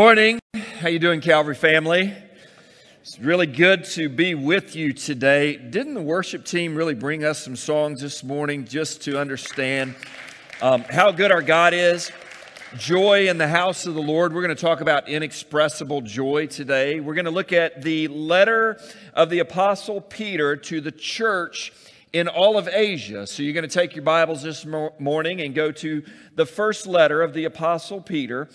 Morning. How you doing, Calvary family? It's really good to be with you today. Didn't the worship team really bring us some songs this morning just to understand um, how good our God is? Joy in the house of the Lord. We're going to talk about inexpressible joy today. We're going to look at the letter of the Apostle Peter to the church in all of Asia. So you're going to take your Bibles this morning and go to the first letter of the Apostle Peter.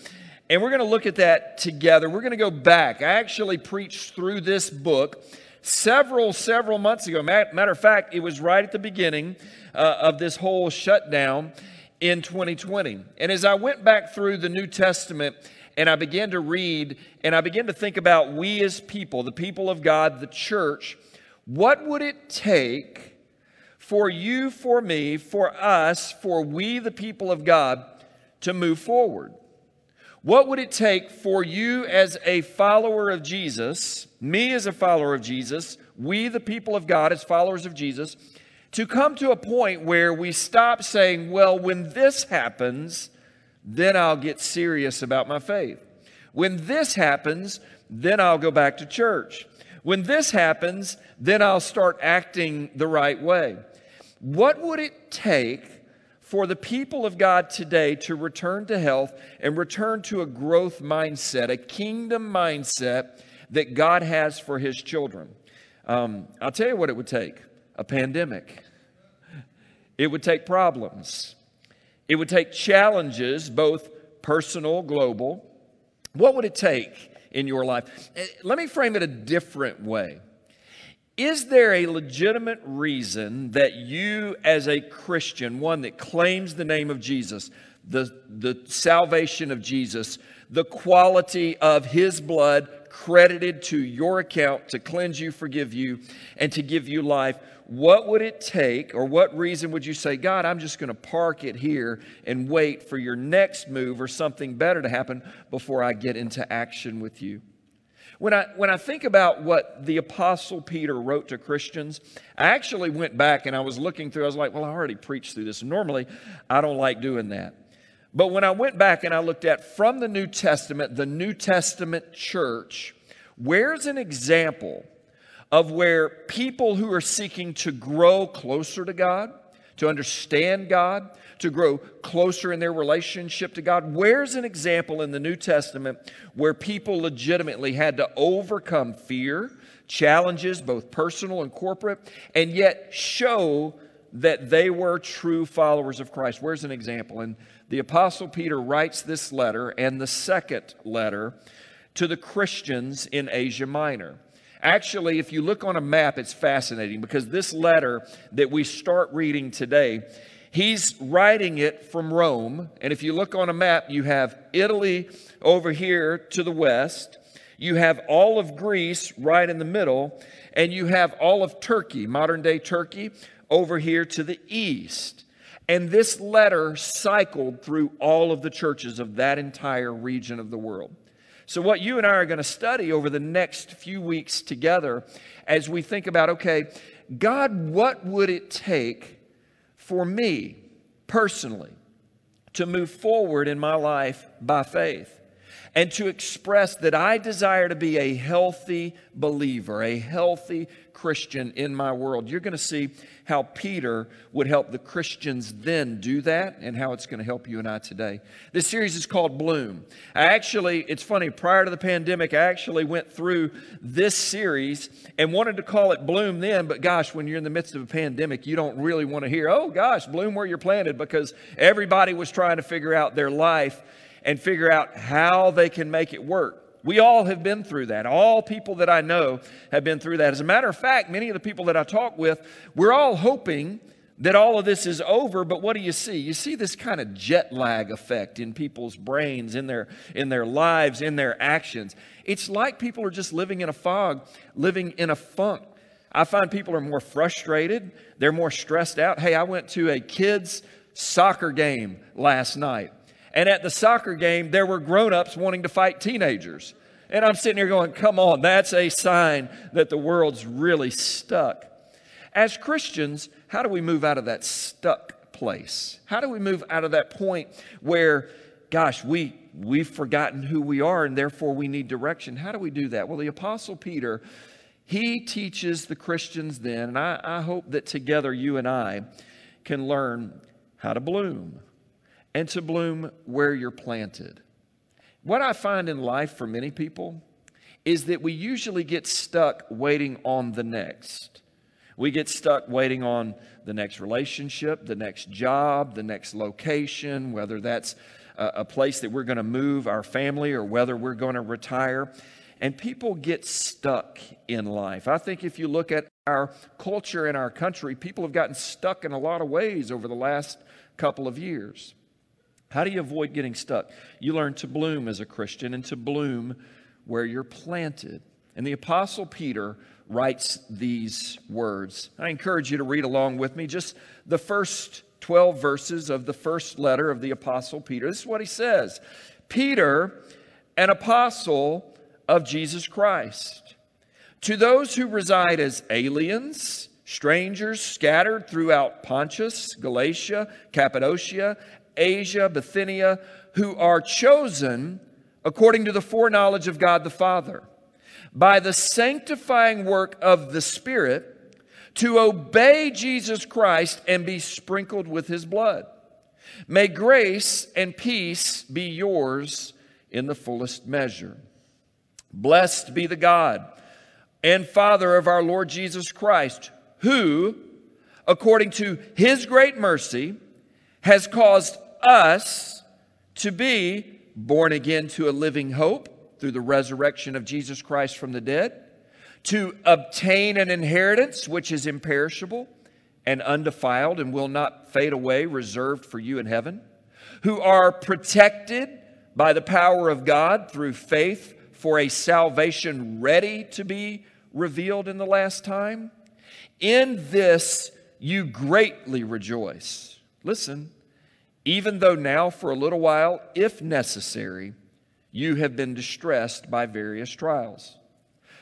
And we're going to look at that together. We're going to go back. I actually preached through this book several, several months ago. Matter of fact, it was right at the beginning uh, of this whole shutdown in 2020. And as I went back through the New Testament and I began to read and I began to think about we as people, the people of God, the church, what would it take for you, for me, for us, for we, the people of God, to move forward? What would it take for you as a follower of Jesus, me as a follower of Jesus, we, the people of God, as followers of Jesus, to come to a point where we stop saying, well, when this happens, then I'll get serious about my faith. When this happens, then I'll go back to church. When this happens, then I'll start acting the right way. What would it take for the people of God today to return to health and return to a growth mindset, a kingdom mindset that God has for his children. Um, I'll tell you what it would take a pandemic, it would take problems, it would take challenges, both personal, global. What would it take in your life? Eh, let me frame it a different way. Is there a legitimate reason that you, as a Christian, one that claims the name of Jesus, the, the salvation of Jesus, the quality of his blood credited to your account to cleanse you, forgive you, and to give you life, what would it take, or what reason would you say, God, I'm just going to park it here and wait for your next move or something better to happen before I get into action with you? When I, when I think about what the Apostle Peter wrote to Christians, I actually went back and I was looking through, I was like, well, I already preached through this. Normally, I don't like doing that. But when I went back and I looked at from the New Testament, the New Testament church, where's an example of where people who are seeking to grow closer to God, to understand God, to grow closer in their relationship to God. Where's an example in the New Testament where people legitimately had to overcome fear, challenges, both personal and corporate, and yet show that they were true followers of Christ? Where's an example? And the Apostle Peter writes this letter and the second letter to the Christians in Asia Minor. Actually, if you look on a map, it's fascinating because this letter that we start reading today He's writing it from Rome. And if you look on a map, you have Italy over here to the west, you have all of Greece right in the middle, and you have all of Turkey, modern day Turkey, over here to the east. And this letter cycled through all of the churches of that entire region of the world. So, what you and I are going to study over the next few weeks together as we think about okay, God, what would it take for me personally to move forward in my life by faith and to express that I desire to be a healthy believer, a healthy Christian in my world. You're going to see how Peter would help the Christians then do that and how it's going to help you and I today. This series is called Bloom. I actually, it's funny, prior to the pandemic, I actually went through this series and wanted to call it Bloom then, but gosh, when you're in the midst of a pandemic, you don't really want to hear, oh gosh, bloom where you're planted because everybody was trying to figure out their life and figure out how they can make it work. We all have been through that. All people that I know have been through that. As a matter of fact, many of the people that I talk with, we're all hoping that all of this is over, but what do you see? You see this kind of jet lag effect in people's brains, in their, in their lives, in their actions. It's like people are just living in a fog, living in a funk. I find people are more frustrated, they're more stressed out. Hey, I went to a kids' soccer game last night. And at the soccer game, there were grown ups wanting to fight teenagers. And I'm sitting here going, come on, that's a sign that the world's really stuck. As Christians, how do we move out of that stuck place? How do we move out of that point where, gosh, we, we've forgotten who we are and therefore we need direction. How do we do that? Well, the Apostle Peter, he teaches the Christians then, and I, I hope that together you and I can learn how to bloom and to bloom where you're planted. What I find in life for many people is that we usually get stuck waiting on the next. We get stuck waiting on the next relationship, the next job, the next location, whether that's a, place that we're going to move our family or whether we're going to retire. And people get stuck in life. I think if you look at our culture and our country, people have gotten stuck in a lot of ways over the last couple of years. How do you avoid getting stuck? You learn to bloom as a Christian and to bloom where you're planted. And the Apostle Peter writes these words. I encourage you to read along with me just the first 12 verses of the first letter of the Apostle Peter. This is what he says Peter, an apostle of Jesus Christ, to those who reside as aliens, strangers scattered throughout Pontus, Galatia, Cappadocia, Asia, Bithynia, who are chosen according to the foreknowledge of God the Father, by the sanctifying work of the Spirit to obey Jesus Christ and be sprinkled with his blood. May grace and peace be yours in the fullest measure. Blessed be the God and Father of our Lord Jesus Christ, who, according to his great mercy, has caused us to be born again to a living hope through the resurrection of Jesus Christ from the dead to obtain an inheritance which is imperishable and undefiled and will not fade away, reserved for you in heaven, who are protected by the power of God through faith for a salvation ready to be revealed in the last time. In this you greatly rejoice. Listen, even though now for a little while, if necessary, you have been distressed by various trials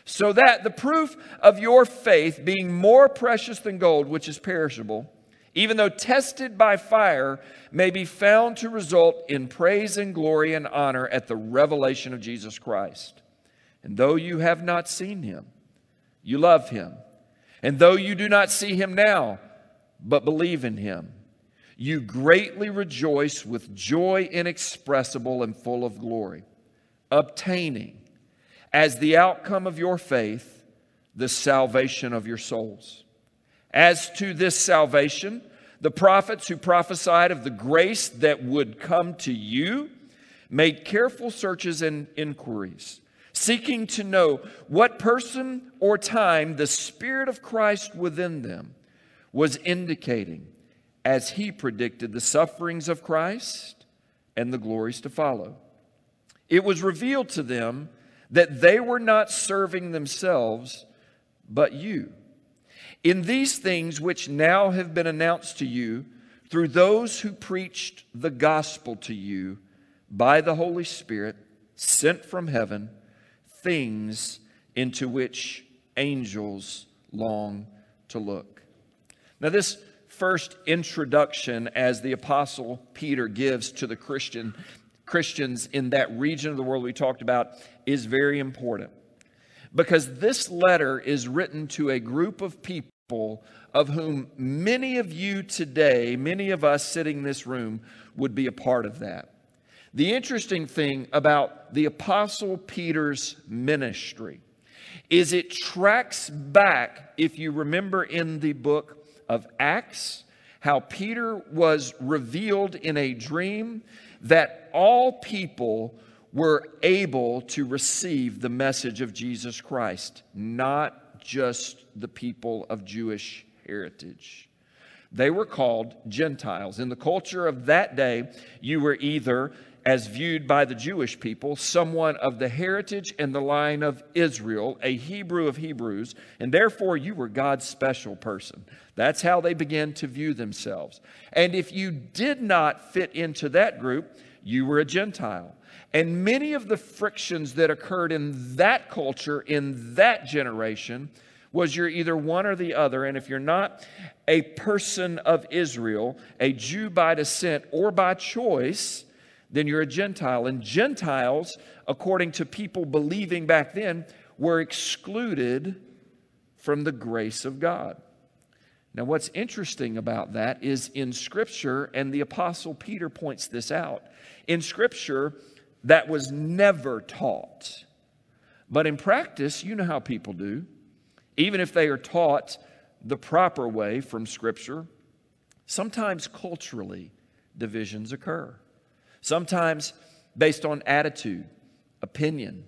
so that the proof of your faith, being more precious than gold, which is perishable, even though tested by fire, may be found to result in praise and glory and honor at the revelation of Jesus Christ. And though you have not seen him, you love him. And though you do not see him now, but believe in him, you greatly rejoice with joy inexpressible and full of glory, obtaining as the outcome of your faith, the salvation of your souls. As to this salvation, the prophets who prophesied of the grace that would come to you made careful searches and inquiries, seeking to know what person or time the Spirit of Christ within them was indicating as he predicted the sufferings of Christ and the glories to follow. It was revealed to them that they were not serving themselves, but you. In these things which now have been announced to you through those who preached the gospel to you by the Holy Spirit sent from heaven, things into which angels long to look. Now, this first introduction, as the Apostle Peter gives to the Christian, Christians in that region of the world we talked about is very important because this letter is written to a group of people of whom many of you today, many of us sitting in this room, would be a part of that. The interesting thing about the Apostle Peter's ministry is it tracks back, if you remember in the book of Acts, how Peter was revealed in a dream that all people were able to receive the message of Jesus Christ, not just the people of Jewish heritage. They were called Gentiles. In the culture of that day, you were either, as viewed by the Jewish people, someone of the heritage and the line of Israel, a Hebrew of Hebrews, and therefore you were God's special person. That's how they began to view themselves. And if you did not fit into that group, you were a Gentile. And many of the frictions that occurred in that culture, in that generation, was you're either one or the other. And if you're not a person of Israel, a Jew by descent or by choice, then you're a Gentile. And Gentiles, according to people believing back then, were excluded from the grace of God. Now, what's interesting about that is in Scripture, and the Apostle Peter points this out, in Scripture, that was never taught. But in practice, you know how people do. Even if they are taught the proper way from Scripture, sometimes culturally divisions occur. Sometimes based on attitude, opinion,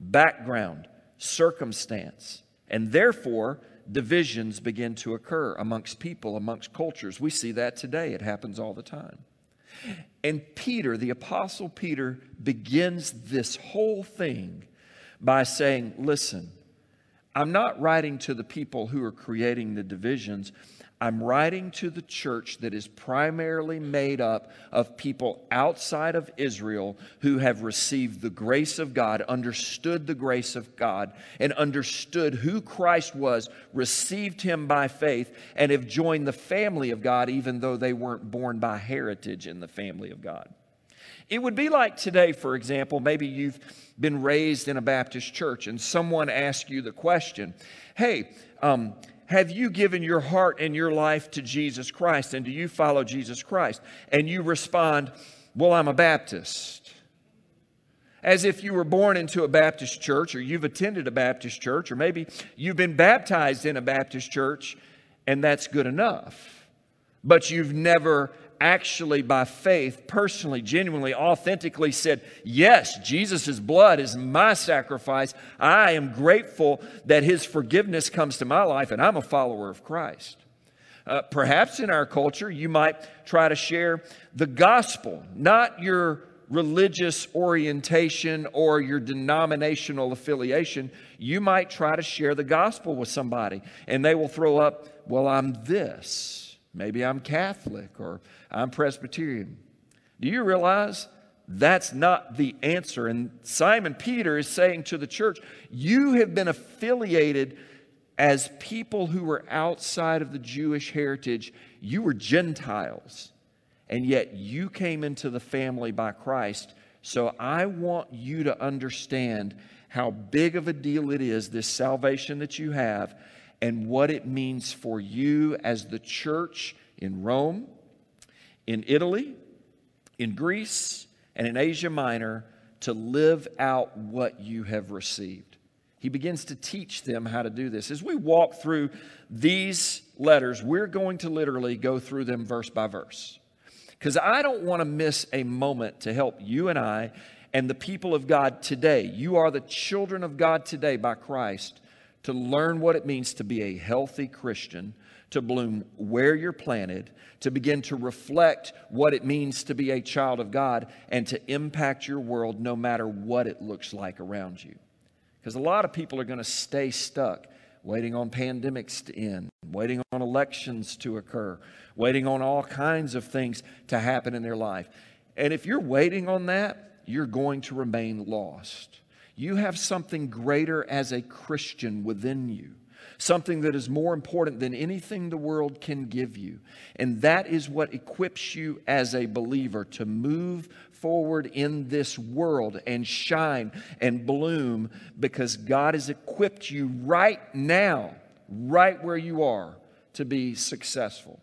background, circumstance, and therefore divisions begin to occur amongst people, amongst cultures. We see that today, it happens all the time. And Peter, the Apostle Peter, begins this whole thing by saying, Listen, I'm not writing to the people who are creating the divisions. I'm writing to the church that is primarily made up of people outside of Israel who have received the grace of God, understood the grace of God, and understood who Christ was, received him by faith, and have joined the family of God, even though they weren't born by heritage in the family of God. It would be like today, for example, maybe you've been raised in a Baptist church and someone asks you the question, Hey, um, have you given your heart and your life to Jesus Christ? And do you follow Jesus Christ? And you respond, Well, I'm a Baptist. As if you were born into a Baptist church, or you've attended a Baptist church, or maybe you've been baptized in a Baptist church, and that's good enough. But you've never actually, by faith, personally, genuinely, authentically said, Yes, Jesus' blood is my sacrifice. I am grateful that his forgiveness comes to my life, and I'm a follower of Christ. Uh, perhaps in our culture, you might try to share the gospel, not your religious orientation or your denominational affiliation. You might try to share the gospel with somebody, and they will throw up, Well, I'm this. Maybe I'm Catholic or I'm Presbyterian. Do you realize that's not the answer? And Simon Peter is saying to the church, You have been affiliated as people who were outside of the Jewish heritage. You were Gentiles, and yet you came into the family by Christ. So I want you to understand how big of a deal it is, this salvation that you have, and what it means for you as the church in Rome in Italy, in Greece, and in Asia Minor to live out what you have received. He begins to teach them how to do this. As we walk through these letters, we're going to literally go through them verse by verse. Because I don't want to miss a moment to help you and I and the people of God today. You are the children of God today by Christ to learn what it means to be a healthy Christian to bloom where you're planted, to begin to reflect what it means to be a child of God, and to impact your world no matter what it looks like around you. Because a lot of people are going to stay stuck waiting on pandemics to end, waiting on elections to occur, waiting on all kinds of things to happen in their life. And if you're waiting on that, you're going to remain lost. You have something greater as a Christian within you something that is more important than anything the world can give you. And that is what equips you as a believer to move forward in this world and shine and bloom because God has equipped you right now, right where you are, to be successful.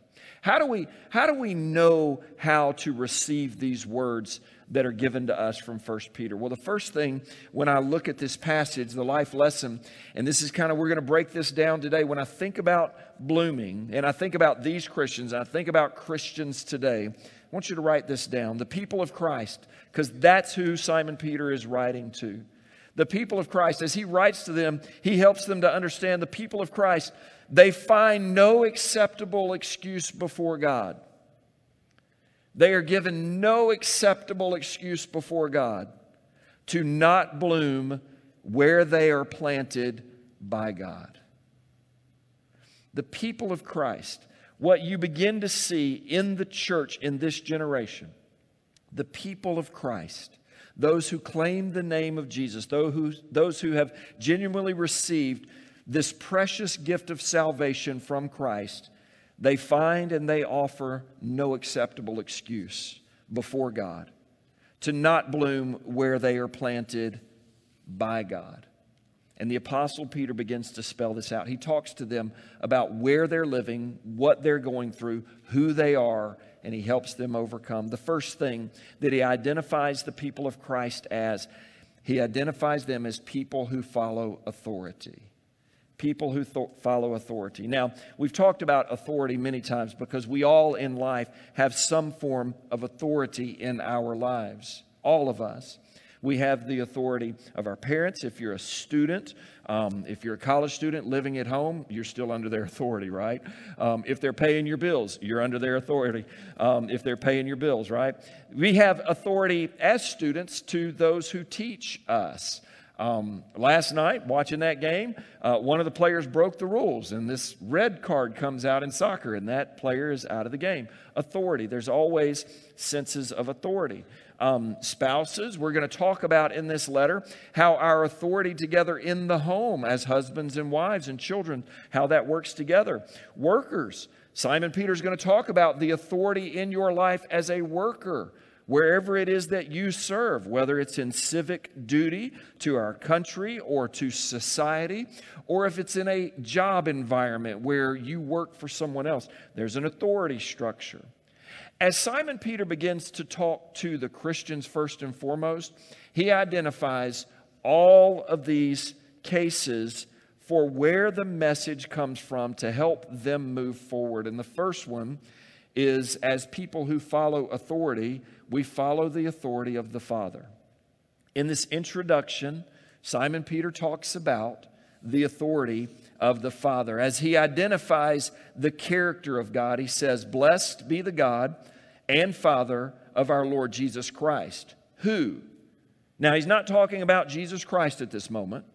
How do we, how do we know how to receive these words that are given to us from 1 Peter? Well, the first thing when I look at this passage, the life lesson, and this is kind of, we're going to break this down today. When I think about blooming and I think about these Christians, and I think about Christians today, I want you to write this down. The people of Christ, because that's who Simon Peter is writing to. The people of Christ, as he writes to them, he helps them to understand the people of Christ, they find no acceptable excuse before God. They are given no acceptable excuse before God to not bloom where they are planted by God. The people of Christ, what you begin to see in the church in this generation, the people of Christ, those who claim the name of Jesus, those who, those who have genuinely received this precious gift of salvation from Christ, they find and they offer no acceptable excuse before God to not bloom where they are planted by God. And the Apostle Peter begins to spell this out. He talks to them about where they're living, what they're going through, who they are, and he helps them overcome. The first thing that he identifies the people of Christ as, he identifies them as people who follow authority. People who th- follow authority. Now, we've talked about authority many times because we all in life have some form of authority in our lives. All of us. We have the authority of our parents. If you're a student, um, if you're a college student living at home, you're still under their authority, right? Um, if they're paying your bills, you're under their authority. Um, if they're paying your bills, right? We have authority as students to those who teach us. Um, last night, watching that game, uh, one of the players broke the rules, and this red card comes out in soccer, and that player is out of the game. Authority. There's always senses of authority um, spouses. We're going to talk about in this letter how our authority together in the home as husbands and wives and children, how that works together. Workers. Simon Peter's going to talk about the authority in your life as a worker wherever it is that you serve, whether it's in civic duty to our country or to society, or if it's in a job environment where you work for someone else, there's an authority structure. As Simon Peter begins to talk to the Christians first and foremost, he identifies all of these cases for where the message comes from to help them move forward. And the first one is as people who follow authority, we follow the authority of the Father. In this introduction, Simon Peter talks about the authority of the Father. As he identifies the character of God, he says, Blessed be the God and Father of our Lord Jesus Christ. Who? Now, he's not talking about Jesus Christ at this moment,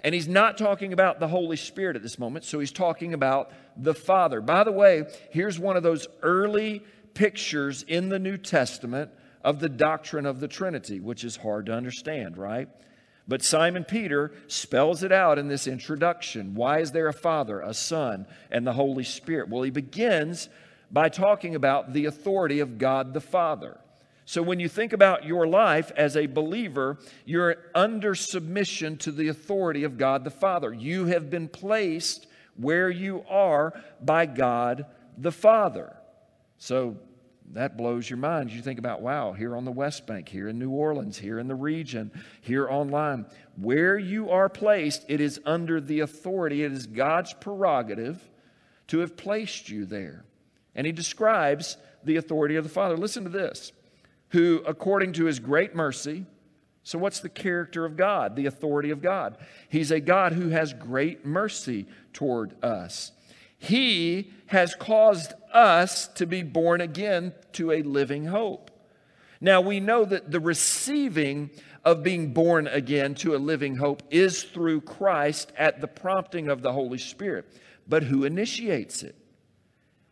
and he's not talking about the Holy Spirit at this moment, so he's talking about the Father. By the way, here's one of those early pictures in the New Testament of the doctrine of the Trinity, which is hard to understand, right? But Simon Peter spells it out in this introduction. Why is there a Father, a Son, and the Holy Spirit? Well, he begins by talking about the authority of God the Father. So when you think about your life as a believer, you're under submission to the authority of God the Father. You have been placed where you are by God the Father. So that blows your mind. You think about, wow, here on the West Bank, here in New Orleans, here in the region, here online, where you are placed, it is under the authority, it is God's prerogative to have placed you there. And he describes the authority of the Father. Listen to this who, according to his great mercy, so, what's the character of God, the authority of God? He's a God who has great mercy toward us. He has caused us to be born again to a living hope. Now, we know that the receiving of being born again to a living hope is through Christ at the prompting of the Holy Spirit. But who initiates it?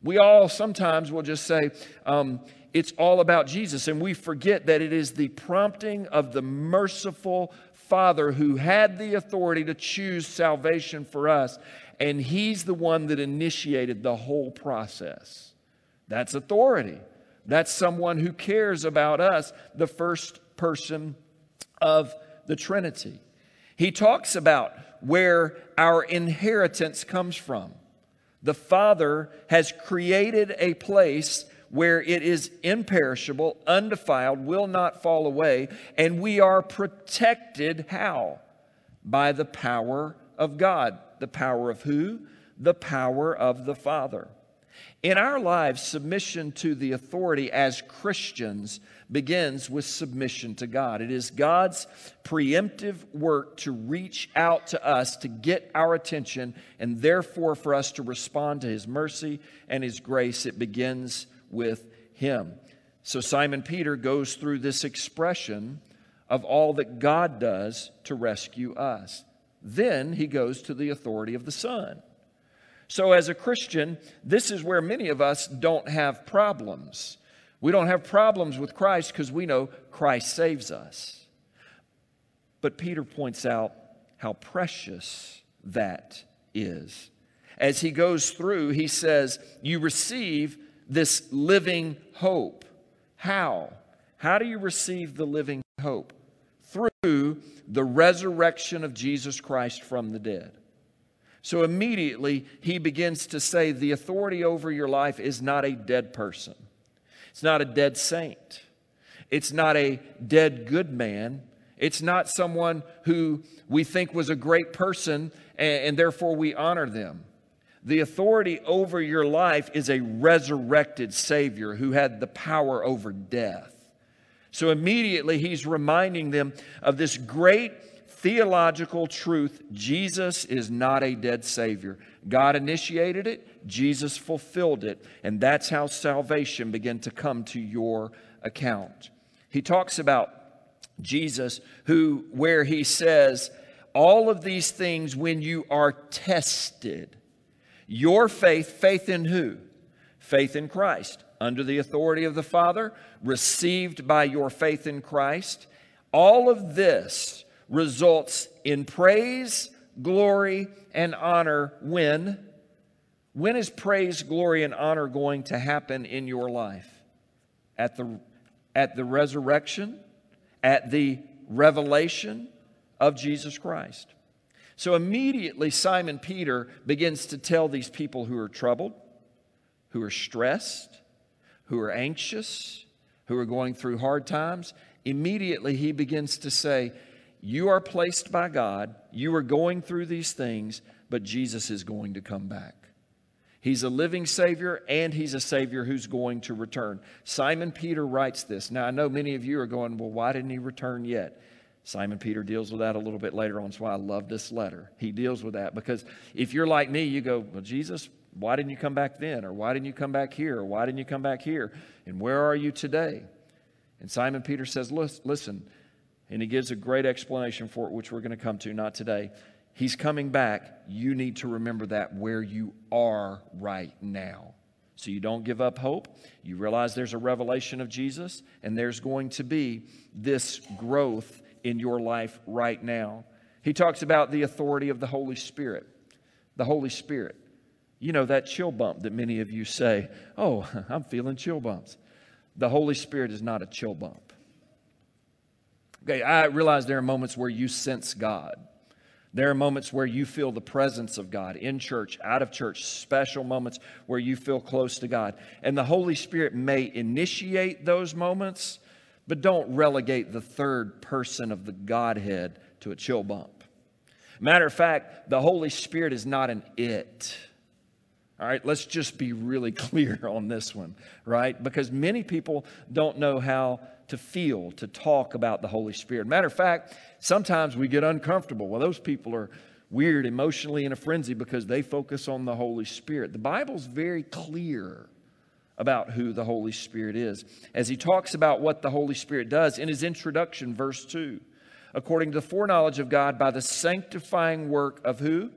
We all sometimes will just say, um, it's all about Jesus, and we forget that it is the prompting of the merciful Father who had the authority to choose salvation for us and he's the one that initiated the whole process. That's authority. That's someone who cares about us, the first person of the Trinity. He talks about where our inheritance comes from. The Father has created a place where it is imperishable, undefiled, will not fall away, and we are protected how? By the power of God. The power of who? The power of the Father. In our lives, submission to the authority as Christians begins with submission to God. It is God's preemptive work to reach out to us to get our attention, and therefore for us to respond to His mercy and His grace. It begins with Him. So Simon Peter goes through this expression of all that God does to rescue us. Then he goes to the authority of the Son. So, as a Christian, this is where many of us don't have problems. We don't have problems with Christ because we know Christ saves us. But Peter points out how precious that is. As he goes through, he says, You receive this living hope. How? How do you receive the living hope? Through the resurrection of Jesus Christ from the dead. So immediately he begins to say the authority over your life is not a dead person, it's not a dead saint, it's not a dead good man, it's not someone who we think was a great person and, and therefore we honor them. The authority over your life is a resurrected Savior who had the power over death. So immediately he's reminding them of this great theological truth Jesus is not a dead Savior. God initiated it, Jesus fulfilled it, and that's how salvation began to come to your account. He talks about Jesus, who, where he says, all of these things when you are tested. Your faith, faith in who? Faith in Christ, under the authority of the Father, received by your faith in Christ. All of this results in praise, glory, and honor when? When is praise, glory, and honor going to happen in your life? At the, at the resurrection? At the revelation of Jesus Christ? So immediately, Simon Peter begins to tell these people who are troubled, who are stressed, who are anxious, who are going through hard times. Immediately, he begins to say, you are placed by God, you are going through these things, but Jesus is going to come back. He's a living Savior and He's a Savior who's going to return. Simon Peter writes this. Now, I know many of you are going, well, why didn't He return yet? Simon Peter deals with that a little bit later on. That's why I love this letter. He deals with that because if you're like me, you go, well, Jesus, why didn't you come back then? Or why didn't you come back here? Or why didn't you come back here? And where are you today? And Simon Peter says, listen, and he gives a great explanation for it, which we're going to come to, not today. He's coming back. You need to remember that where you are right now. So you don't give up hope. You realize there's a revelation of Jesus, and there's going to be this growth in your life right now. He talks about the authority of the Holy Spirit. The Holy Spirit. You know, that chill bump that many of you say, Oh, I'm feeling chill bumps. The Holy Spirit is not a chill bump. Okay, I realize there are moments where you sense God. There are moments where you feel the presence of God in church, out of church, special moments where you feel close to God. And the Holy Spirit may initiate those moments, but don't relegate the third person of the Godhead to a chill bump. Matter of fact, the Holy Spirit is not an it. All right, let's just be really clear on this one, right? Because many people don't know how to feel, to talk about the Holy Spirit. Matter of fact, sometimes we get uncomfortable. Well, those people are weird, emotionally in a frenzy because they focus on the Holy Spirit. The Bible's very clear about who the Holy Spirit is. As he talks about what the Holy Spirit does in his introduction, verse 2, according to the foreknowledge of God by the sanctifying work of who?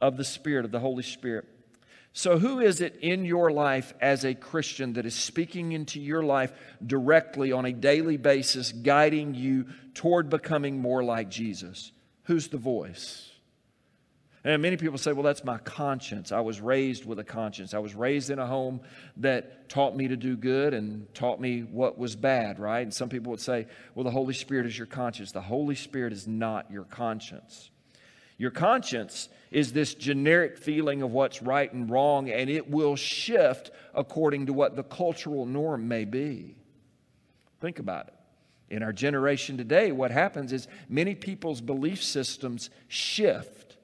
Of the Spirit, of the Holy Spirit. So, who is it in your life as a Christian that is speaking into your life directly on a daily basis, guiding you toward becoming more like Jesus? Who's the voice? And many people say, well, that's my conscience. I was raised with a conscience. I was raised in a home that taught me to do good and taught me what was bad, right? And some people would say, well, the Holy Spirit is your conscience. The Holy Spirit is not your conscience. Your conscience is this generic feeling of what's right and wrong, and it will shift according to what the cultural norm may be. Think about it. In our generation today, what happens is many people's belief systems shift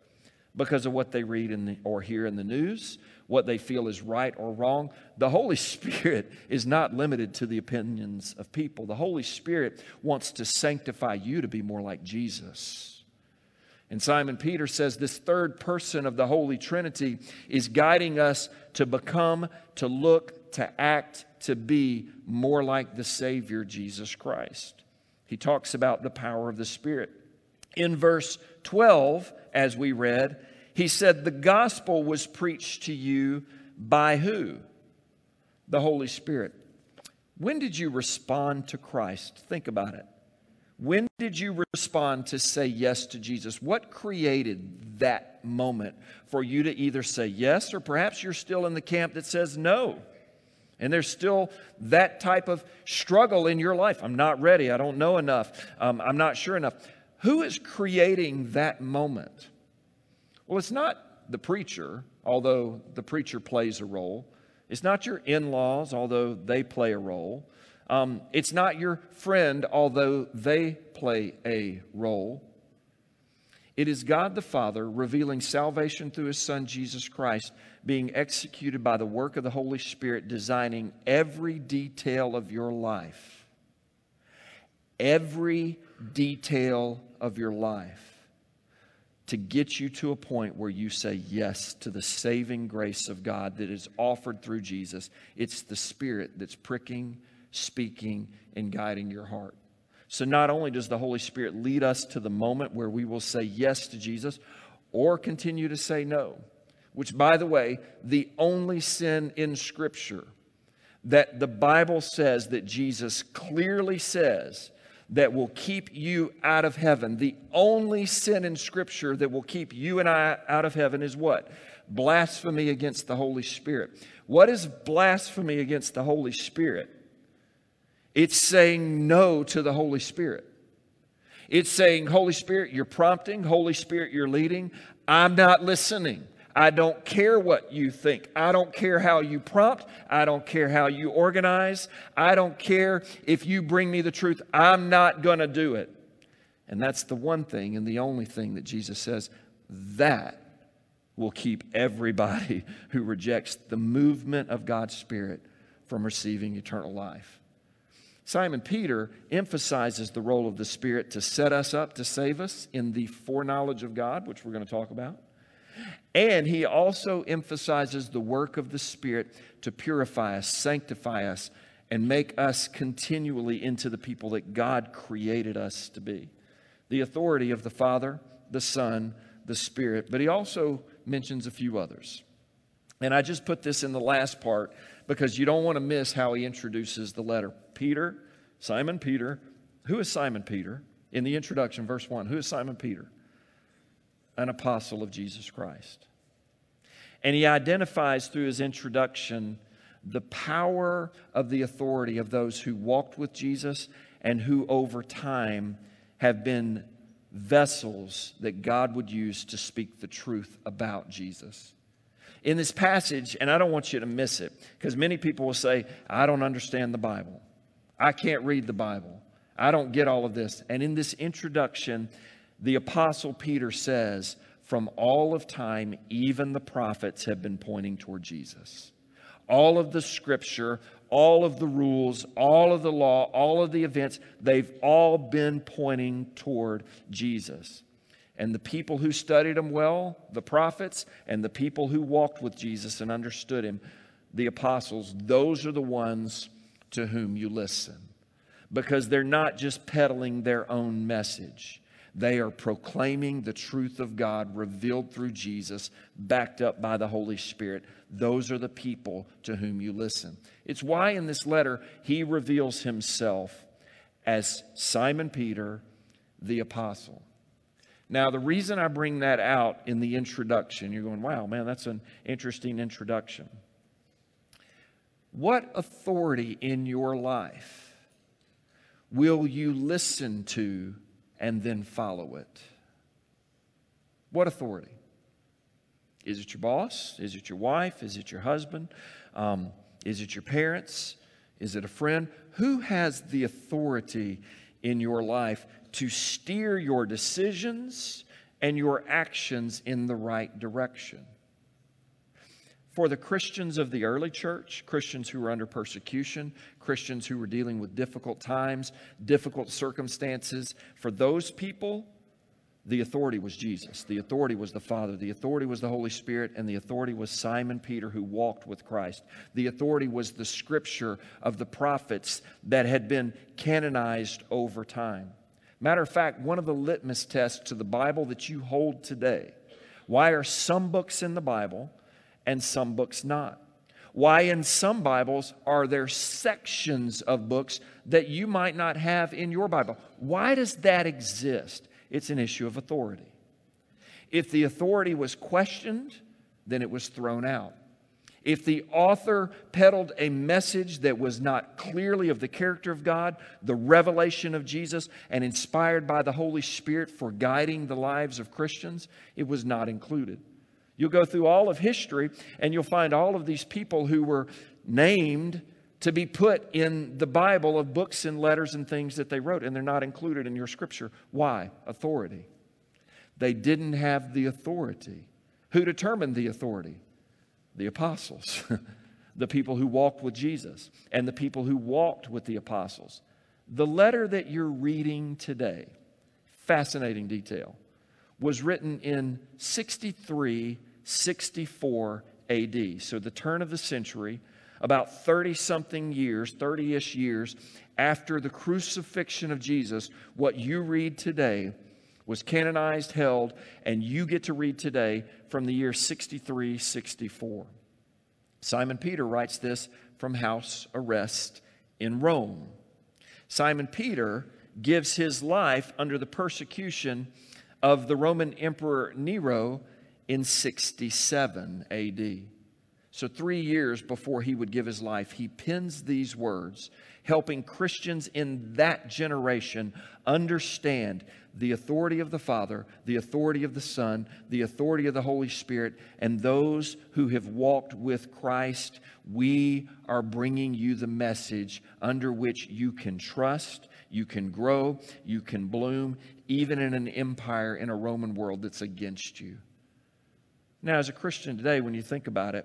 because of what they read in the, or hear in the news, what they feel is right or wrong. The Holy Spirit is not limited to the opinions of people. The Holy Spirit wants to sanctify you to be more like Jesus. And Simon Peter says this third person of the Holy Trinity is guiding us to become, to look, to act, to be more like the Savior, Jesus Christ. He talks about the power of the Spirit. In verse 12, as we read, he said, The gospel was preached to you by who? The Holy Spirit. When did you respond to Christ? Think about it. When did you respond to say yes to Jesus? What created that moment for you to either say yes or perhaps you're still in the camp that says no? And there's still that type of struggle in your life. I'm not ready. I don't know enough. Um, I'm not sure enough. Who is creating that moment? Well, it's not the preacher, although the preacher plays a role. It's not your in laws, although they play a role. Um, it's not your friend, although they play a role. It is God the Father revealing salvation through His Son, Jesus Christ, being executed by the work of the Holy Spirit, designing every detail of your life. Every detail of your life to get you to a point where you say yes to the saving grace of God that is offered through Jesus. It's the Spirit that's pricking, speaking, and guiding your heart. So, not only does the Holy Spirit lead us to the moment where we will say yes to Jesus or continue to say no, which, by the way, the only sin in Scripture that the Bible says that Jesus clearly says that will keep you out of heaven. The only sin in Scripture that will keep you and I out of heaven is what? Blasphemy against the Holy Spirit. What is blasphemy against the Holy Spirit? It's saying no to the Holy Spirit. It's saying, Holy Spirit, you're prompting. Holy Spirit, you're leading. I'm not listening. I don't care what you think. I don't care how you prompt. I don't care how you organize. I don't care if you bring me the truth. I'm not going to do it. And that's the one thing and the only thing that Jesus says that will keep everybody who rejects the movement of God's Spirit from receiving eternal life. Simon Peter emphasizes the role of the Spirit to set us up, to save us in the foreknowledge of God, which we're going to talk about. And he also emphasizes the work of the Spirit to purify us, sanctify us, and make us continually into the people that God created us to be. The authority of the Father, the Son, the Spirit. But he also mentions a few others. And I just put this in the last part because you don't want to miss how he introduces the letter. Peter, Simon Peter. Who is Simon Peter? In the introduction, verse 1, who is Simon Peter? an apostle of Jesus Christ. And he identifies through his introduction the power of the authority of those who walked with Jesus and who over time have been vessels that God would use to speak the truth about Jesus. In this passage, and I don't want you to miss it, because many people will say, I don't understand the Bible. I can't read the Bible. I don't get all of this. And in this introduction, the Apostle Peter says, from all of time, even the prophets have been pointing toward Jesus. All of the scripture, all of the rules, all of the law, all of the events, they've all been pointing toward Jesus. And the people who studied him well, the prophets, and the people who walked with Jesus and understood him, the apostles, those are the ones to whom you listen. Because they're not just peddling their own message. They are proclaiming the truth of God revealed through Jesus, backed up by the Holy Spirit. Those are the people to whom you listen. It's why in this letter he reveals himself as Simon Peter, the apostle. Now, the reason I bring that out in the introduction, you're going, wow, man, that's an interesting introduction. What authority in your life will you listen to and then follow it. What authority? Is it your boss? Is it your wife? Is it your husband? Um, is it your parents? Is it a friend? Who has the authority in your life to steer your decisions and your actions in the right direction? For the Christians of the early church, Christians who were under persecution, Christians who were dealing with difficult times, difficult circumstances, for those people, the authority was Jesus. The authority was the Father. The authority was the Holy Spirit. And the authority was Simon Peter, who walked with Christ. The authority was the scripture of the prophets that had been canonized over time. Matter of fact, one of the litmus tests to the Bible that you hold today why are some books in the Bible and some books not? Why, in some Bibles, are there sections of books that you might not have in your Bible? Why does that exist? It's an issue of authority. If the authority was questioned, then it was thrown out. If the author peddled a message that was not clearly of the character of God, the revelation of Jesus, and inspired by the Holy Spirit for guiding the lives of Christians, it was not included. You'll go through all of history and you'll find all of these people who were named to be put in the Bible of books and letters and things that they wrote, and they're not included in your scripture. Why? Authority. They didn't have the authority. Who determined the authority? The apostles, the people who walked with Jesus, and the people who walked with the apostles. The letter that you're reading today, fascinating detail, was written in 63 64 AD. So, the turn of the century, about 30 something years, 30 ish years after the crucifixion of Jesus, what you read today was canonized, held, and you get to read today from the year 63 64. Simon Peter writes this from house arrest in Rome. Simon Peter gives his life under the persecution of the Roman Emperor Nero in 67 AD. So, three years before he would give his life, he pens these words, helping Christians in that generation understand the authority of the Father, the authority of the Son, the authority of the Holy Spirit, and those who have walked with Christ. We are bringing you the message under which you can trust, you can grow, you can bloom, even in an empire in a Roman world that's against you. Now, as a Christian today, when you think about it,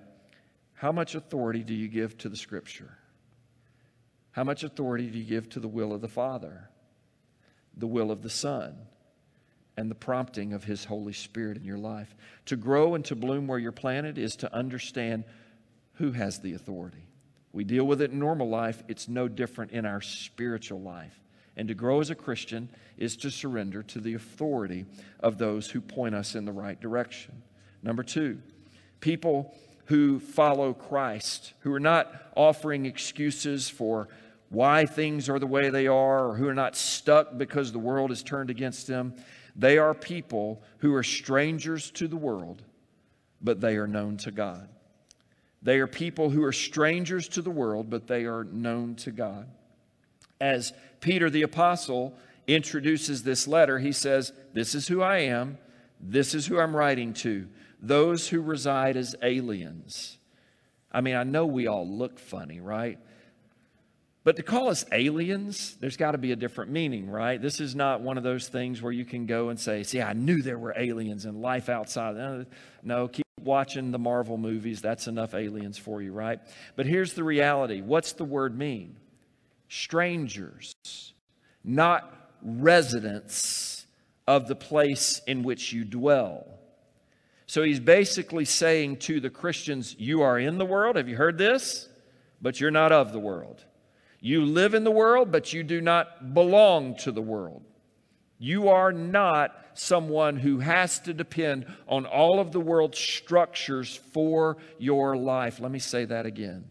how much authority do you give to the Scripture? How much authority do you give to the will of the Father, the will of the Son, and the prompting of His Holy Spirit in your life? To grow and to bloom where you're planted is to understand who has the authority. We deal with it in normal life, it's no different in our spiritual life. And to grow as a Christian is to surrender to the authority of those who point us in the right direction. Number two, people who follow Christ, who are not offering excuses for why things are the way they are, or who are not stuck because the world is turned against them. They are people who are strangers to the world, but they are known to God. They are people who are strangers to the world, but they are known to God. As Peter the Apostle introduces this letter, he says, This is who I am, this is who I'm writing to those who reside as aliens. I mean, I know we all look funny, right? But to call us aliens, there's got to be a different meaning, right? This is not one of those things where you can go and say, see, I knew there were aliens and life outside. No, no, keep watching the Marvel movies. That's enough aliens for you, right? But here's the reality what's the word mean? Strangers, not residents of the place in which you dwell. So he's basically saying to the Christians, You are in the world. Have you heard this? But you're not of the world. You live in the world, but you do not belong to the world. You are not someone who has to depend on all of the world's structures for your life. Let me say that again.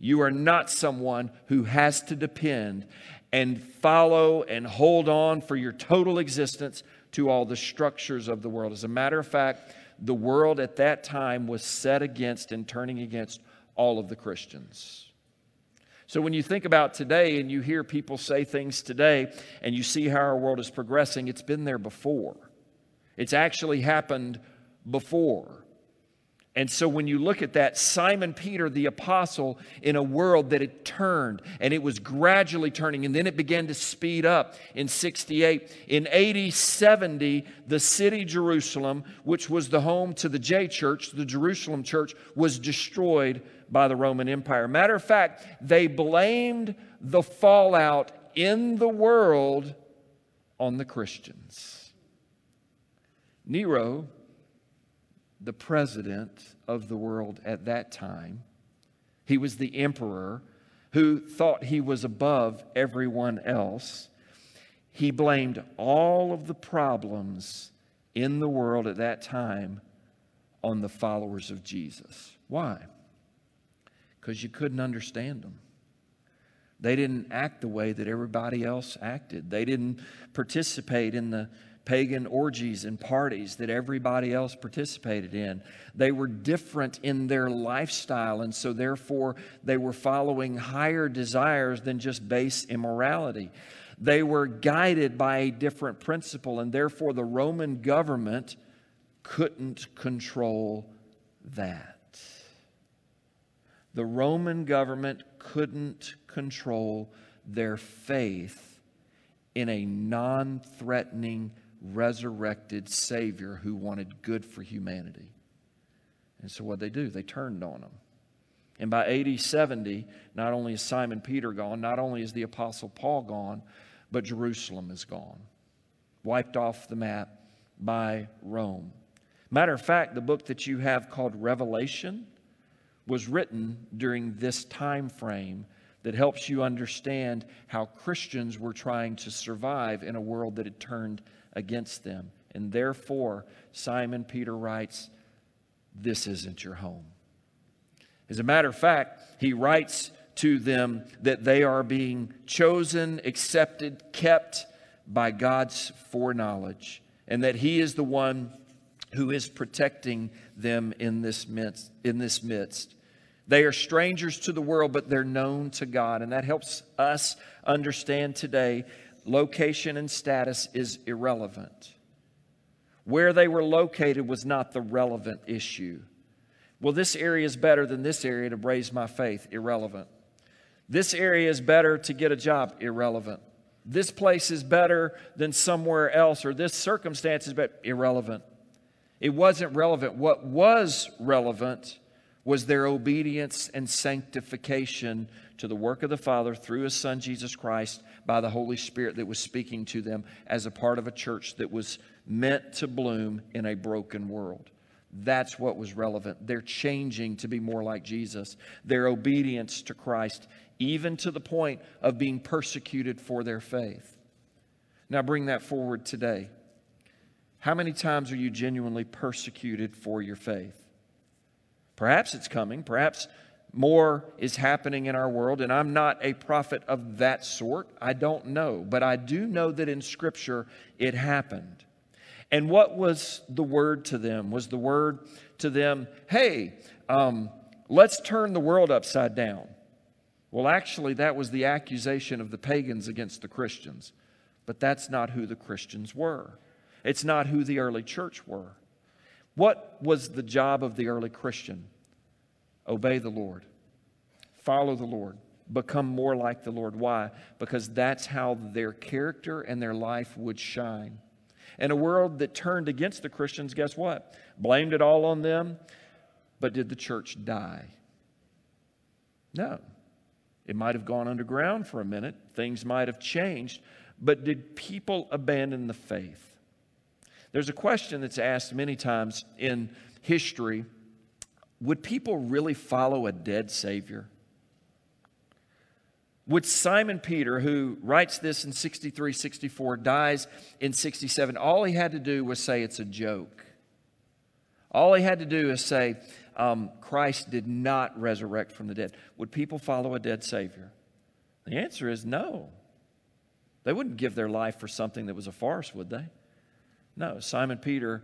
You are not someone who has to depend and follow and hold on for your total existence to all the structures of the world. As a matter of fact, the world at that time was set against and turning against all of the Christians. So when you think about today and you hear people say things today and you see how our world is progressing, it's been there before. It's actually happened before. And so when you look at that, Simon Peter, the apostle, in a world that had turned and it was gradually turning, and then it began to speed up in 68. In AD 70, the city Jerusalem, which was the home to the J Church, the Jerusalem church, was destroyed by the Roman Empire. Matter of fact, they blamed the fallout in the world on the Christians. Nero the president of the world at that time. He was the emperor who thought he was above everyone else. He blamed all of the problems in the world at that time on the followers of Jesus. Why? Because you couldn't understand them. They didn't act the way that everybody else acted. They didn't participate in the pagan orgies and parties that everybody else participated in. They were different in their lifestyle, and so therefore they were following higher desires than just base immorality. They were guided by a different principle, and therefore the Roman government couldn't control that. The Roman government couldn't control their faith in a non threatening, resurrected Savior who wanted good for humanity. And so what they do? They turned on him. And by AD 70, not only is Simon Peter gone, not only is the Apostle Paul gone, but Jerusalem is gone, wiped off the map by Rome. Matter of fact, the book that you have called Revelation was written during this time frame that helps you understand how Christians were trying to survive in a world that had turned against them. And therefore, Simon Peter writes, This isn't your home. As a matter of fact, he writes to them that they are being chosen, accepted, kept by God's foreknowledge, and that he is the one who is protecting them in this midst. In this midst. They are strangers to the world, but they're known to God. And that helps us understand today location and status is irrelevant. Where they were located was not the relevant issue. Well, this area is better than this area to raise my faith. Irrelevant. This area is better to get a job. Irrelevant. This place is better than somewhere else, or this circumstance is better. Irrelevant. It wasn't relevant. What was relevant was their obedience and sanctification to the work of the Father through His Son Jesus Christ by the Holy Spirit that was speaking to them as a part of a church that was meant to bloom in a broken world. That's what was relevant. They're changing to be more like Jesus. Their obedience to Christ, even to the point of being persecuted for their faith. Now, bring that forward today. How many times are you genuinely persecuted for your faith? Perhaps it's coming. Perhaps more is happening in our world, and I'm not a prophet of that sort. I don't know. But I do know that in Scripture it happened. And what was the word to them? Was the word to them, hey, um, let's turn the world upside down? Well, actually, that was the accusation of the pagans against the Christians. But that's not who the Christians were. It's not who the early church were. What was the job of the early Christian? Obey the Lord, follow the Lord, become more like the Lord. Why? Because that's how their character and their life would shine. In a world that turned against the Christians, guess what? Blamed it all on them. But did the church die? No. It might have gone underground for a minute, things might have changed, but did people abandon the faith? There's a question that's asked many times in history Would people really follow a dead Savior? Would Simon Peter, who writes this in 63, 64, dies in 67, all he had to do was say it's a joke. All he had to do is say, um, Christ did not resurrect from the dead. Would people follow a dead Savior? The answer is no. They wouldn't give their life for something that was a farce, would they? No, Simon Peter,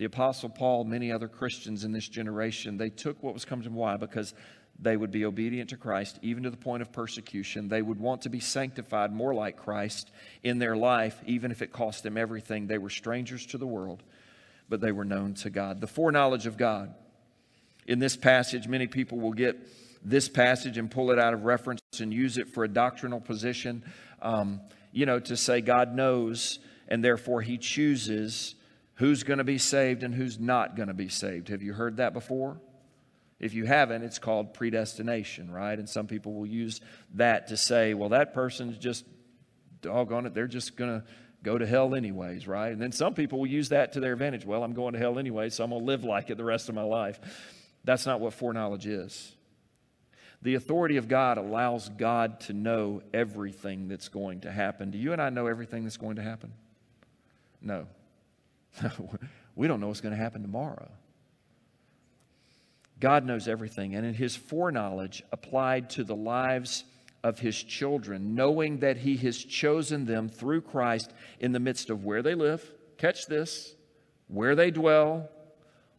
the Apostle Paul, many other Christians in this generation, they took what was coming to them. Why? Because they would be obedient to Christ, even to the point of persecution. They would want to be sanctified more like Christ in their life, even if it cost them everything. They were strangers to the world, but they were known to God. The foreknowledge of God. In this passage, many people will get this passage and pull it out of reference and use it for a doctrinal position, um, you know, to say God knows and therefore he chooses who's going to be saved and who's not going to be saved. Have you heard that before? If you haven't, it's called predestination, right? And some people will use that to say, well, that person's just doggone it, they're just going to go to hell anyways, right? And then some people will use that to their advantage. Well, I'm going to hell anyway, so I'm going to live like it the rest of my life. That's not what foreknowledge is. The authority of God allows God to know everything that's going to happen. Do you and I know everything that's going to happen? No. we don't know what's going to happen tomorrow. God knows everything, and in His foreknowledge applied to the lives of his children, knowing that he has chosen them through Christ in the midst of where they live. Catch this where they dwell,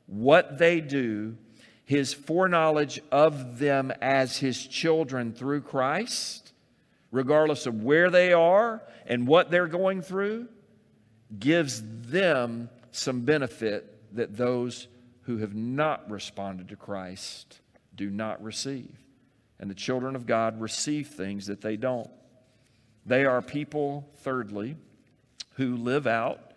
what they do, his foreknowledge of them as his children through Christ, regardless of where they are and what they're going through, gives them some benefit that those who have not responded to Christ do not receive. And the children of God receive things that they don't. They are people, thirdly, who live out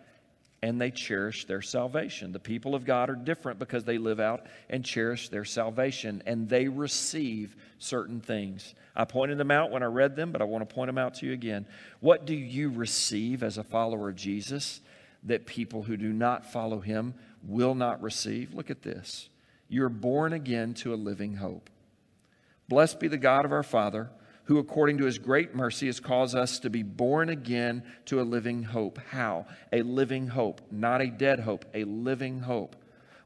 and they cherish their salvation. The people of God are different because they live out and cherish their salvation and they receive certain things. I pointed them out when I read them, but I want to point them out to you again. What do you receive as a follower of Jesus that people who do not follow him will not receive? Look at this. You're born again to a living hope. Blessed be the God of our Father, who according to his great mercy has caused us to be born again to a living hope. How? A living hope, not a dead hope, a living hope.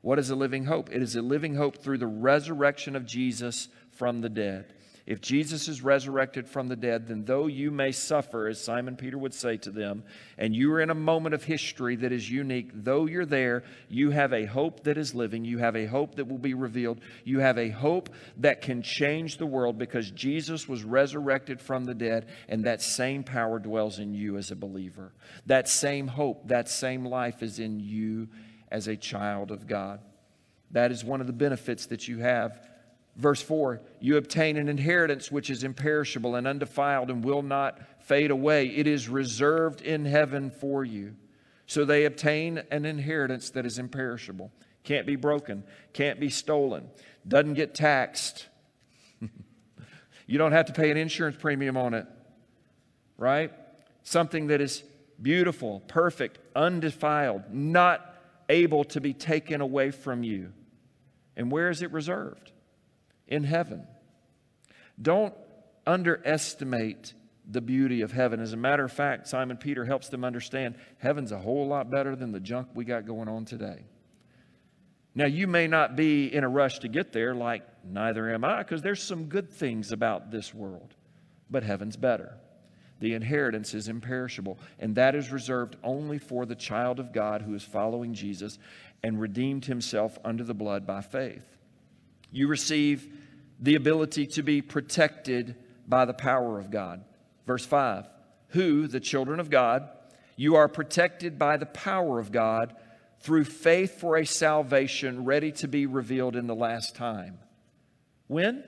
What is a living hope? It is a living hope through the resurrection of Jesus from the dead. If Jesus is resurrected from the dead, then though you may suffer, as Simon Peter would say to them, and you are in a moment of history that is unique, though you're there, you have a hope that is living. You have a hope that will be revealed. You have a hope that can change the world because Jesus was resurrected from the dead, and that same power dwells in you as a believer. That same hope, that same life is in you as a child of God. That is one of the benefits that you have Verse 4 You obtain an inheritance which is imperishable and undefiled and will not fade away. It is reserved in heaven for you. So they obtain an inheritance that is imperishable, can't be broken, can't be stolen, doesn't get taxed. you don't have to pay an insurance premium on it, right? Something that is beautiful, perfect, undefiled, not able to be taken away from you. And where is it reserved? In heaven. Don't underestimate the beauty of heaven. As a matter of fact, Simon Peter helps them understand heaven's a whole lot better than the junk we got going on today. Now, you may not be in a rush to get there, like neither am I, because there's some good things about this world, but heaven's better. The inheritance is imperishable, and that is reserved only for the child of God who is following Jesus and redeemed himself under the blood by faith. You receive the ability to be protected by the power of God. Verse 5 Who, the children of God, you are protected by the power of God through faith for a salvation ready to be revealed in the last time. When?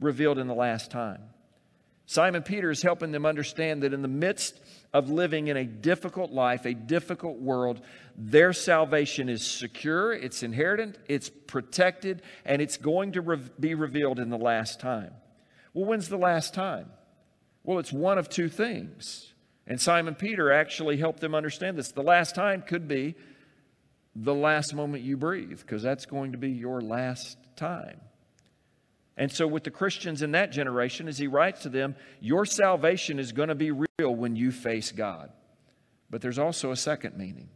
Revealed in the last time. Simon Peter is helping them understand that in the midst of living in a difficult life, a difficult world, their salvation is secure, it's inherited, it's protected, and it's going to re- be revealed in the last time. Well, when's the last time? Well, it's one of two things. And Simon Peter actually helped them understand this. The last time could be the last moment you breathe, because that's going to be your last time. And so, with the Christians in that generation, as he writes to them, your salvation is going to be real when you face God. But there's also a second meaning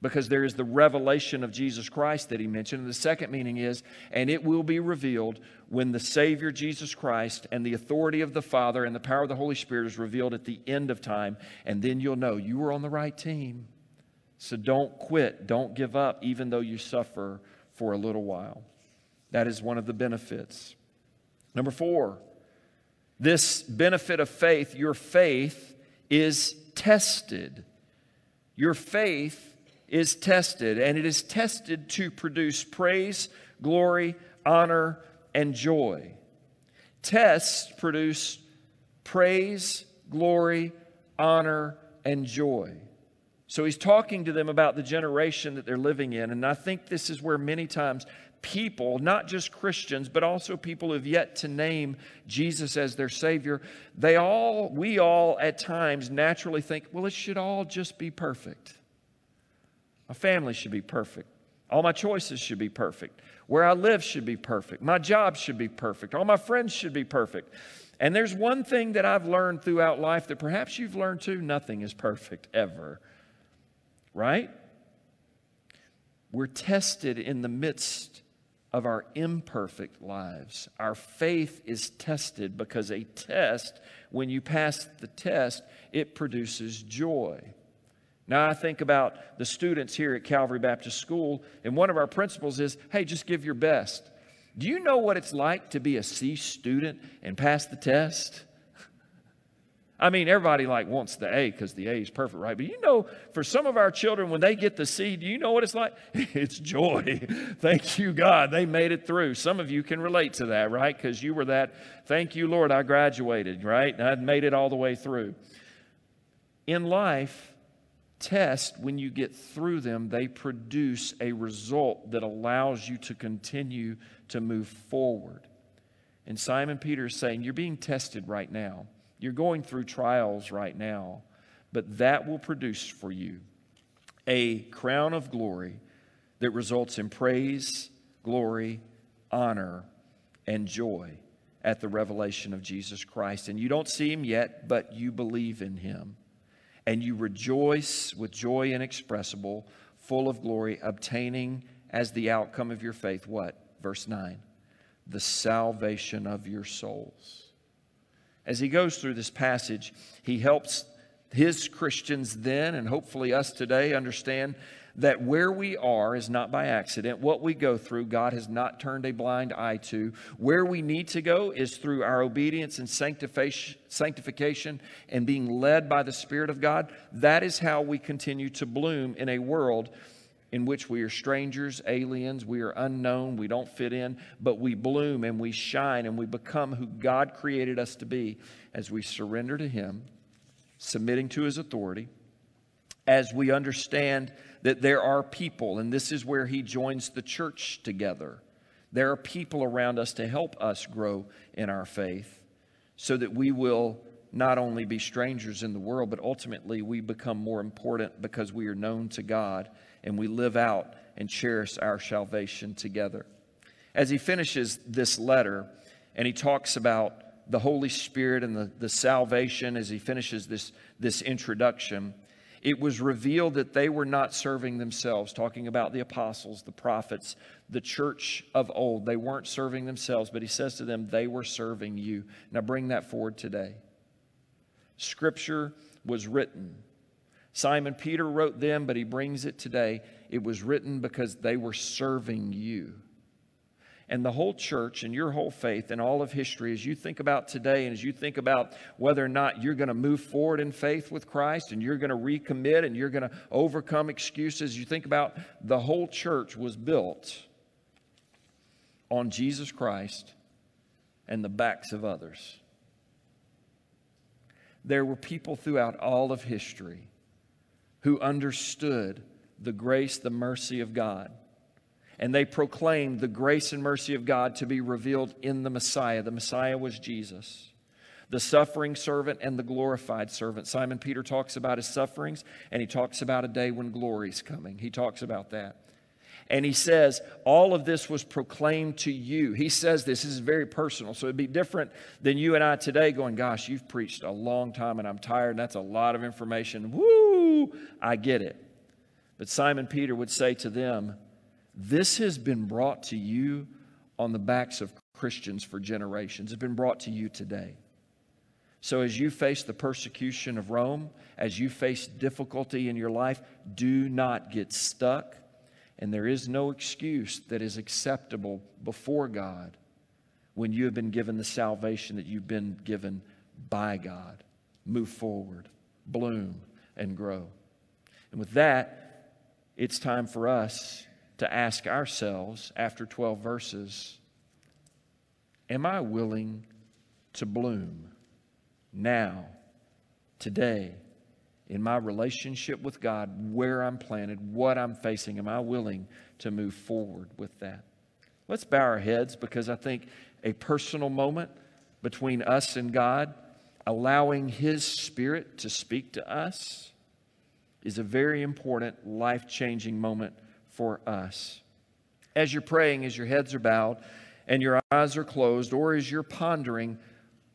because there is the revelation of Jesus Christ that he mentioned. And the second meaning is, and it will be revealed when the Savior Jesus Christ and the authority of the Father and the power of the Holy Spirit is revealed at the end of time. And then you'll know you were on the right team. So don't quit, don't give up, even though you suffer for a little while. That is one of the benefits. Number four, this benefit of faith, your faith is tested. Your faith is tested, and it is tested to produce praise, glory, honor, and joy. Tests produce praise, glory, honor, and joy. So he's talking to them about the generation that they're living in. And I think this is where many times people, not just Christians, but also people who have yet to name Jesus as their Savior, they all, we all at times naturally think, well, it should all just be perfect. My family should be perfect. All my choices should be perfect. Where I live should be perfect. My job should be perfect. All my friends should be perfect. And there's one thing that I've learned throughout life that perhaps you've learned too nothing is perfect ever. Right? We're tested in the midst of our imperfect lives. Our faith is tested because a test, when you pass the test, it produces joy. Now, I think about the students here at Calvary Baptist School, and one of our principles is hey, just give your best. Do you know what it's like to be a C student and pass the test? I mean, everybody like wants the A because the A is perfect, right? But you know, for some of our children, when they get the C, do you know what it's like? it's joy. thank you, God. They made it through. Some of you can relate to that, right? Because you were that, thank you, Lord, I graduated, right? I made it all the way through. In life, tests, when you get through them, they produce a result that allows you to continue to move forward. And Simon Peter is saying, You're being tested right now. You're going through trials right now, but that will produce for you a crown of glory that results in praise, glory, honor, and joy at the revelation of Jesus Christ. And you don't see him yet, but you believe in him. And you rejoice with joy inexpressible, full of glory, obtaining as the outcome of your faith what? Verse 9 the salvation of your souls. As he goes through this passage, he helps his Christians then, and hopefully us today, understand that where we are is not by accident. What we go through, God has not turned a blind eye to. Where we need to go is through our obedience and sanctification and being led by the Spirit of God. That is how we continue to bloom in a world in which we are strangers, aliens, we are unknown, we don't fit in, but we bloom and we shine and we become who God created us to be as we surrender to Him, submitting to His authority, as we understand that there are people, and this is where He joins the church together. There are people around us to help us grow in our faith so that we will not only be strangers in the world, but ultimately we become more important because we are known to God and we live out and cherish our salvation together. As he finishes this letter and he talks about the Holy Spirit and the, the salvation, as he finishes this, this introduction, it was revealed that they were not serving themselves, talking about the apostles, the prophets, the church of old. They weren't serving themselves, but he says to them, they were serving you. Now bring that forward today. Scripture was written Simon Peter wrote them, but he brings it today. It was written because they were serving you. And the whole church and your whole faith and all of history, as you think about today and as you think about whether or not you're going to move forward in faith with Christ and you're going to recommit and you're going to overcome excuses, you think about the whole church was built on Jesus Christ and the backs of others. There were people throughout all of history who understood the grace, the mercy of God. And they proclaimed the grace and mercy of God to be revealed in the Messiah. The Messiah was Jesus, the suffering servant and the glorified servant. Simon Peter talks about his sufferings, and he talks about a day when glory is coming. He talks about that. And he says, All of this was proclaimed to you. He says this, this is very personal. So it'd be different than you and I today going, Gosh, you've preached a long time and I'm tired. And that's a lot of information. Woo, I get it. But Simon Peter would say to them, This has been brought to you on the backs of Christians for generations. It's been brought to you today. So, as you face the persecution of Rome, as you face difficulty in your life, do not get stuck and there is no excuse that is acceptable before God when you have been given the salvation that you've been given by God. Move forward, bloom, and grow. And with that, it's time for us to ask ourselves after 12 verses Am I willing to bloom now, today? In my relationship with God, where I'm planted, what I'm facing. Am I willing to move forward with that? Let's bow our heads because I think a personal moment between us and God, allowing His Spirit to speak to us, is a very important, life changing moment for us. As you're praying, as your heads are bowed and your eyes are closed, or as you're pondering,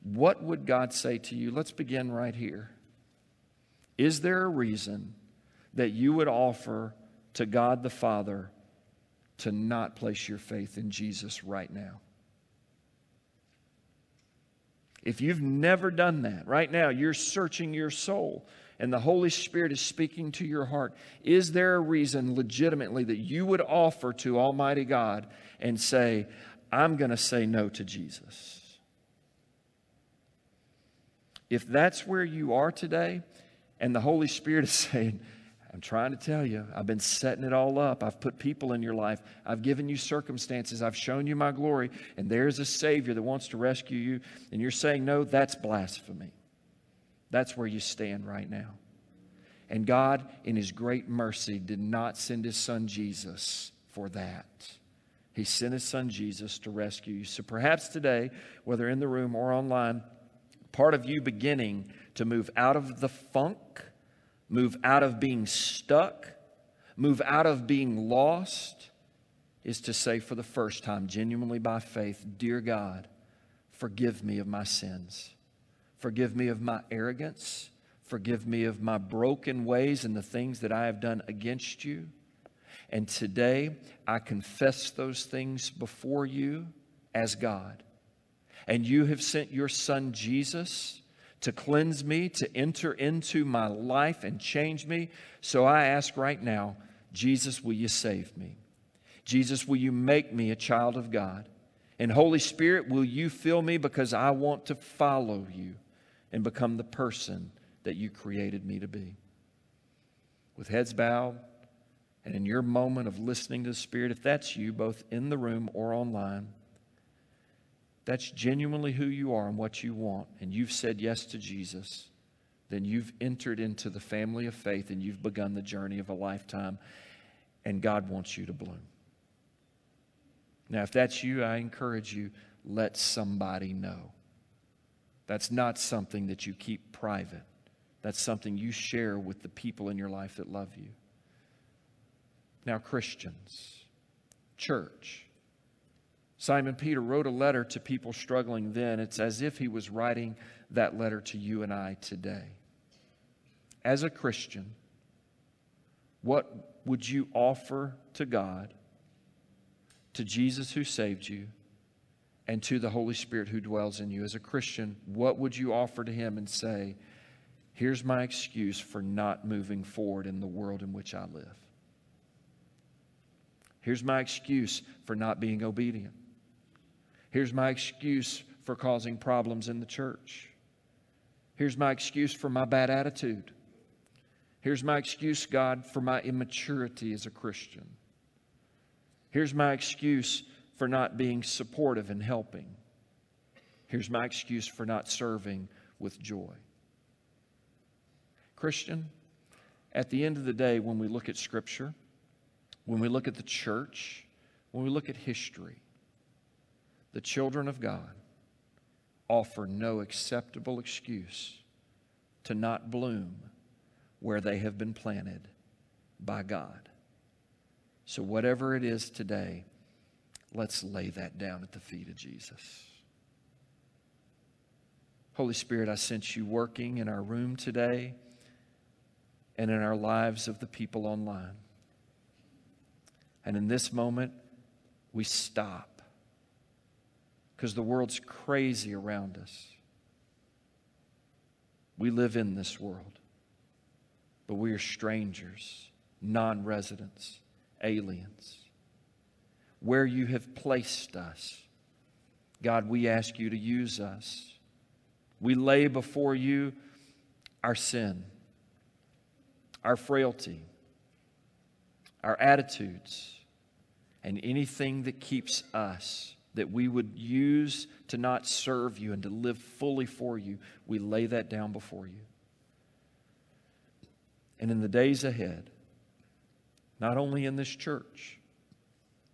what would God say to you? Let's begin right here. Is there a reason that you would offer to God the Father to not place your faith in Jesus right now. If you've never done that, right now you're searching your soul and the Holy Spirit is speaking to your heart, is there a reason legitimately that you would offer to Almighty God and say, I'm going to say no to Jesus? If that's where you are today, and the Holy Spirit is saying, I'm trying to tell you, I've been setting it all up. I've put people in your life. I've given you circumstances. I've shown you my glory. And there's a Savior that wants to rescue you. And you're saying, no, that's blasphemy. That's where you stand right now. And God, in His great mercy, did not send His Son Jesus for that. He sent His Son Jesus to rescue you. So perhaps today, whether in the room or online, part of you beginning to move out of the funk, move out of being stuck, move out of being lost, is to say for the first time, genuinely by faith, Dear God, forgive me of my sins. Forgive me of my arrogance. Forgive me of my broken ways and the things that I have done against you. And today I confess those things before you as God. And you have sent your son Jesus to cleanse me, to enter into my life and change me. So I ask right now, Jesus, will you save me? Jesus, will you make me a child of God? And Holy Spirit, will you fill me because I want to follow you and become the person that you created me to be? With heads bowed and in your moment of listening to the Spirit, if that's you, both in the room or online, that's genuinely who you are and what you want, and you've said yes to Jesus, then you've entered into the family of faith and you've begun the journey of a lifetime, and God wants you to bloom. Now, if that's you, I encourage you, let somebody know. That's not something that you keep private. That's something you share with the people in your life that love you. Now, Christians, church, Simon Peter wrote a letter to people struggling then. It's as if he was writing that letter to you and I today. As a Christian, what would you offer to God, to Jesus who saved you, and to the Holy Spirit who dwells in you? As a Christian, what would you offer to him and say, Here's my excuse for not moving forward in the world in which I live? Here's my excuse for not being obedient. Here's my excuse for causing problems in the church. Here's my excuse for my bad attitude. Here's my excuse, God, for my immaturity as a Christian. Here's my excuse for not being supportive and helping. Here's my excuse for not serving with joy. Christian, at the end of the day, when we look at Scripture, when we look at the church, when we look at history, the children of God offer no acceptable excuse to not bloom where they have been planted by God. So, whatever it is today, let's lay that down at the feet of Jesus. Holy Spirit, I sense you working in our room today and in our lives of the people online. And in this moment, we stop because the world's crazy around us. We live in this world, but we are strangers, non residents, aliens. Where you have placed us, God, we ask you to use us. We lay before you our sin, our frailty, our attitudes, and anything that keeps us that we would use to not serve you and to live fully for you, we lay that down before you. And in the days ahead, not only in this church,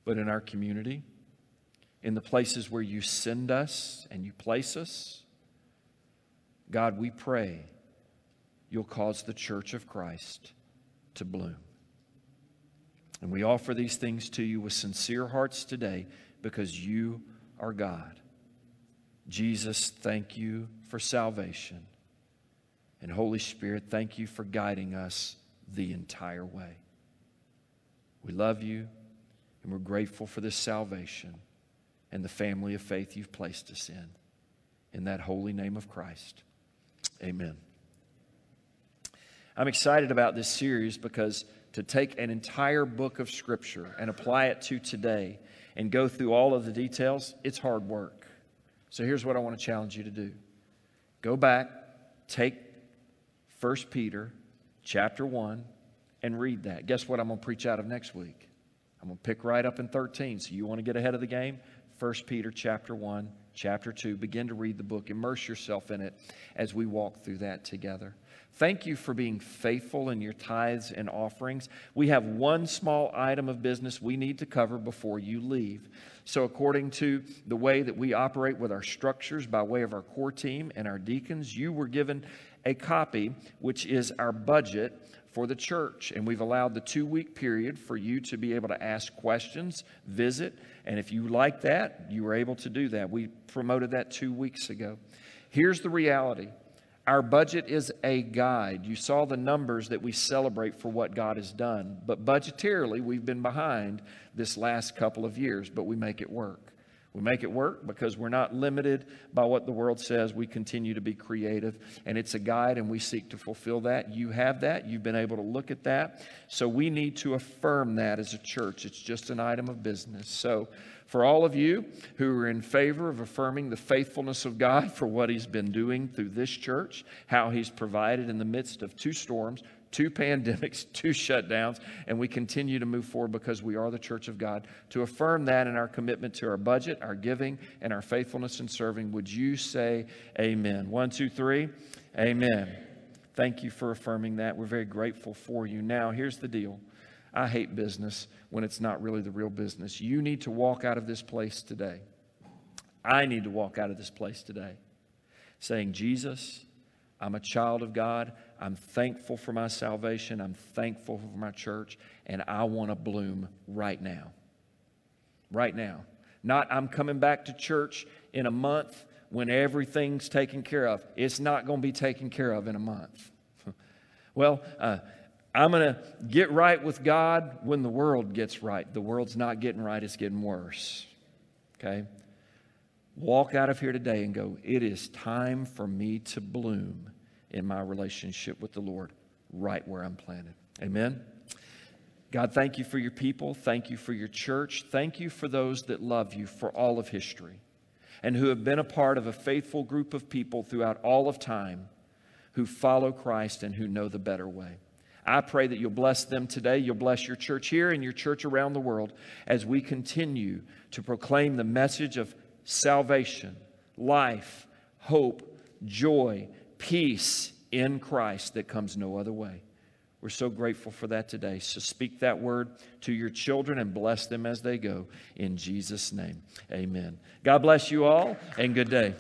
but in our community, in the places where you send us and you place us, God, we pray you'll cause the church of Christ to bloom. And we offer these things to you with sincere hearts today because you are God. Jesus, thank you for salvation. And Holy Spirit, thank you for guiding us the entire way. We love you And we're grateful for this salvation and the family of faith you've placed us in. In that holy name of Christ. Amen. I'm excited about this series because to take an entire book of Scripture and apply it to today and go through all of the details, it's hard work. So here's what I want to challenge you to do go back, take 1 Peter chapter 1, and read that. Guess what I'm going to preach out of next week? I'm going to pick right up in 13. So you want to get ahead of the game? 1 Peter chapter 1, chapter 2. Begin to read the book. Immerse yourself in it as we walk through that together. Thank you for being faithful in your tithes and offerings. We have one small item of business we need to cover before you leave. So, according to the way that we operate with our structures by way of our core team and our deacons, you were given a copy, which is our budget for the church. And we've allowed the two week period for you to be able to ask questions, visit, and if you like that, you were able to do that. We promoted that two weeks ago. Here's the reality our budget is a guide. You saw the numbers that we celebrate for what God has done, but budgetarily, we've been behind this last couple of years, but we make it work. We make it work because we're not limited by what the world says. We continue to be creative, and it's a guide, and we seek to fulfill that. You have that. You've been able to look at that. So we need to affirm that as a church. It's just an item of business. So, for all of you who are in favor of affirming the faithfulness of God for what He's been doing through this church, how He's provided in the midst of two storms, two pandemics, two shutdowns, and we continue to move forward because we are the church of God. To affirm that in our commitment to our budget, our giving, and our faithfulness in serving, would you say amen? One, two, three. Amen. Thank you for affirming that. We're very grateful for you. Now, here's the deal. I hate business when it's not really the real business. You need to walk out of this place today. I need to walk out of this place today saying, Jesus, I'm a child of God. I'm thankful for my salvation. I'm thankful for my church. And I want to bloom right now. Right now. Not, I'm coming back to church in a month when everything's taken care of. It's not going to be taken care of in a month. well, uh, I'm going to get right with God when the world gets right. The world's not getting right, it's getting worse. Okay? Walk out of here today and go, it is time for me to bloom in my relationship with the Lord right where I'm planted. Amen? God, thank you for your people. Thank you for your church. Thank you for those that love you for all of history and who have been a part of a faithful group of people throughout all of time who follow Christ and who know the better way. I pray that you'll bless them today. You'll bless your church here and your church around the world as we continue to proclaim the message of salvation, life, hope, joy, peace in Christ that comes no other way. We're so grateful for that today. So speak that word to your children and bless them as they go. In Jesus' name, amen. God bless you all and good day.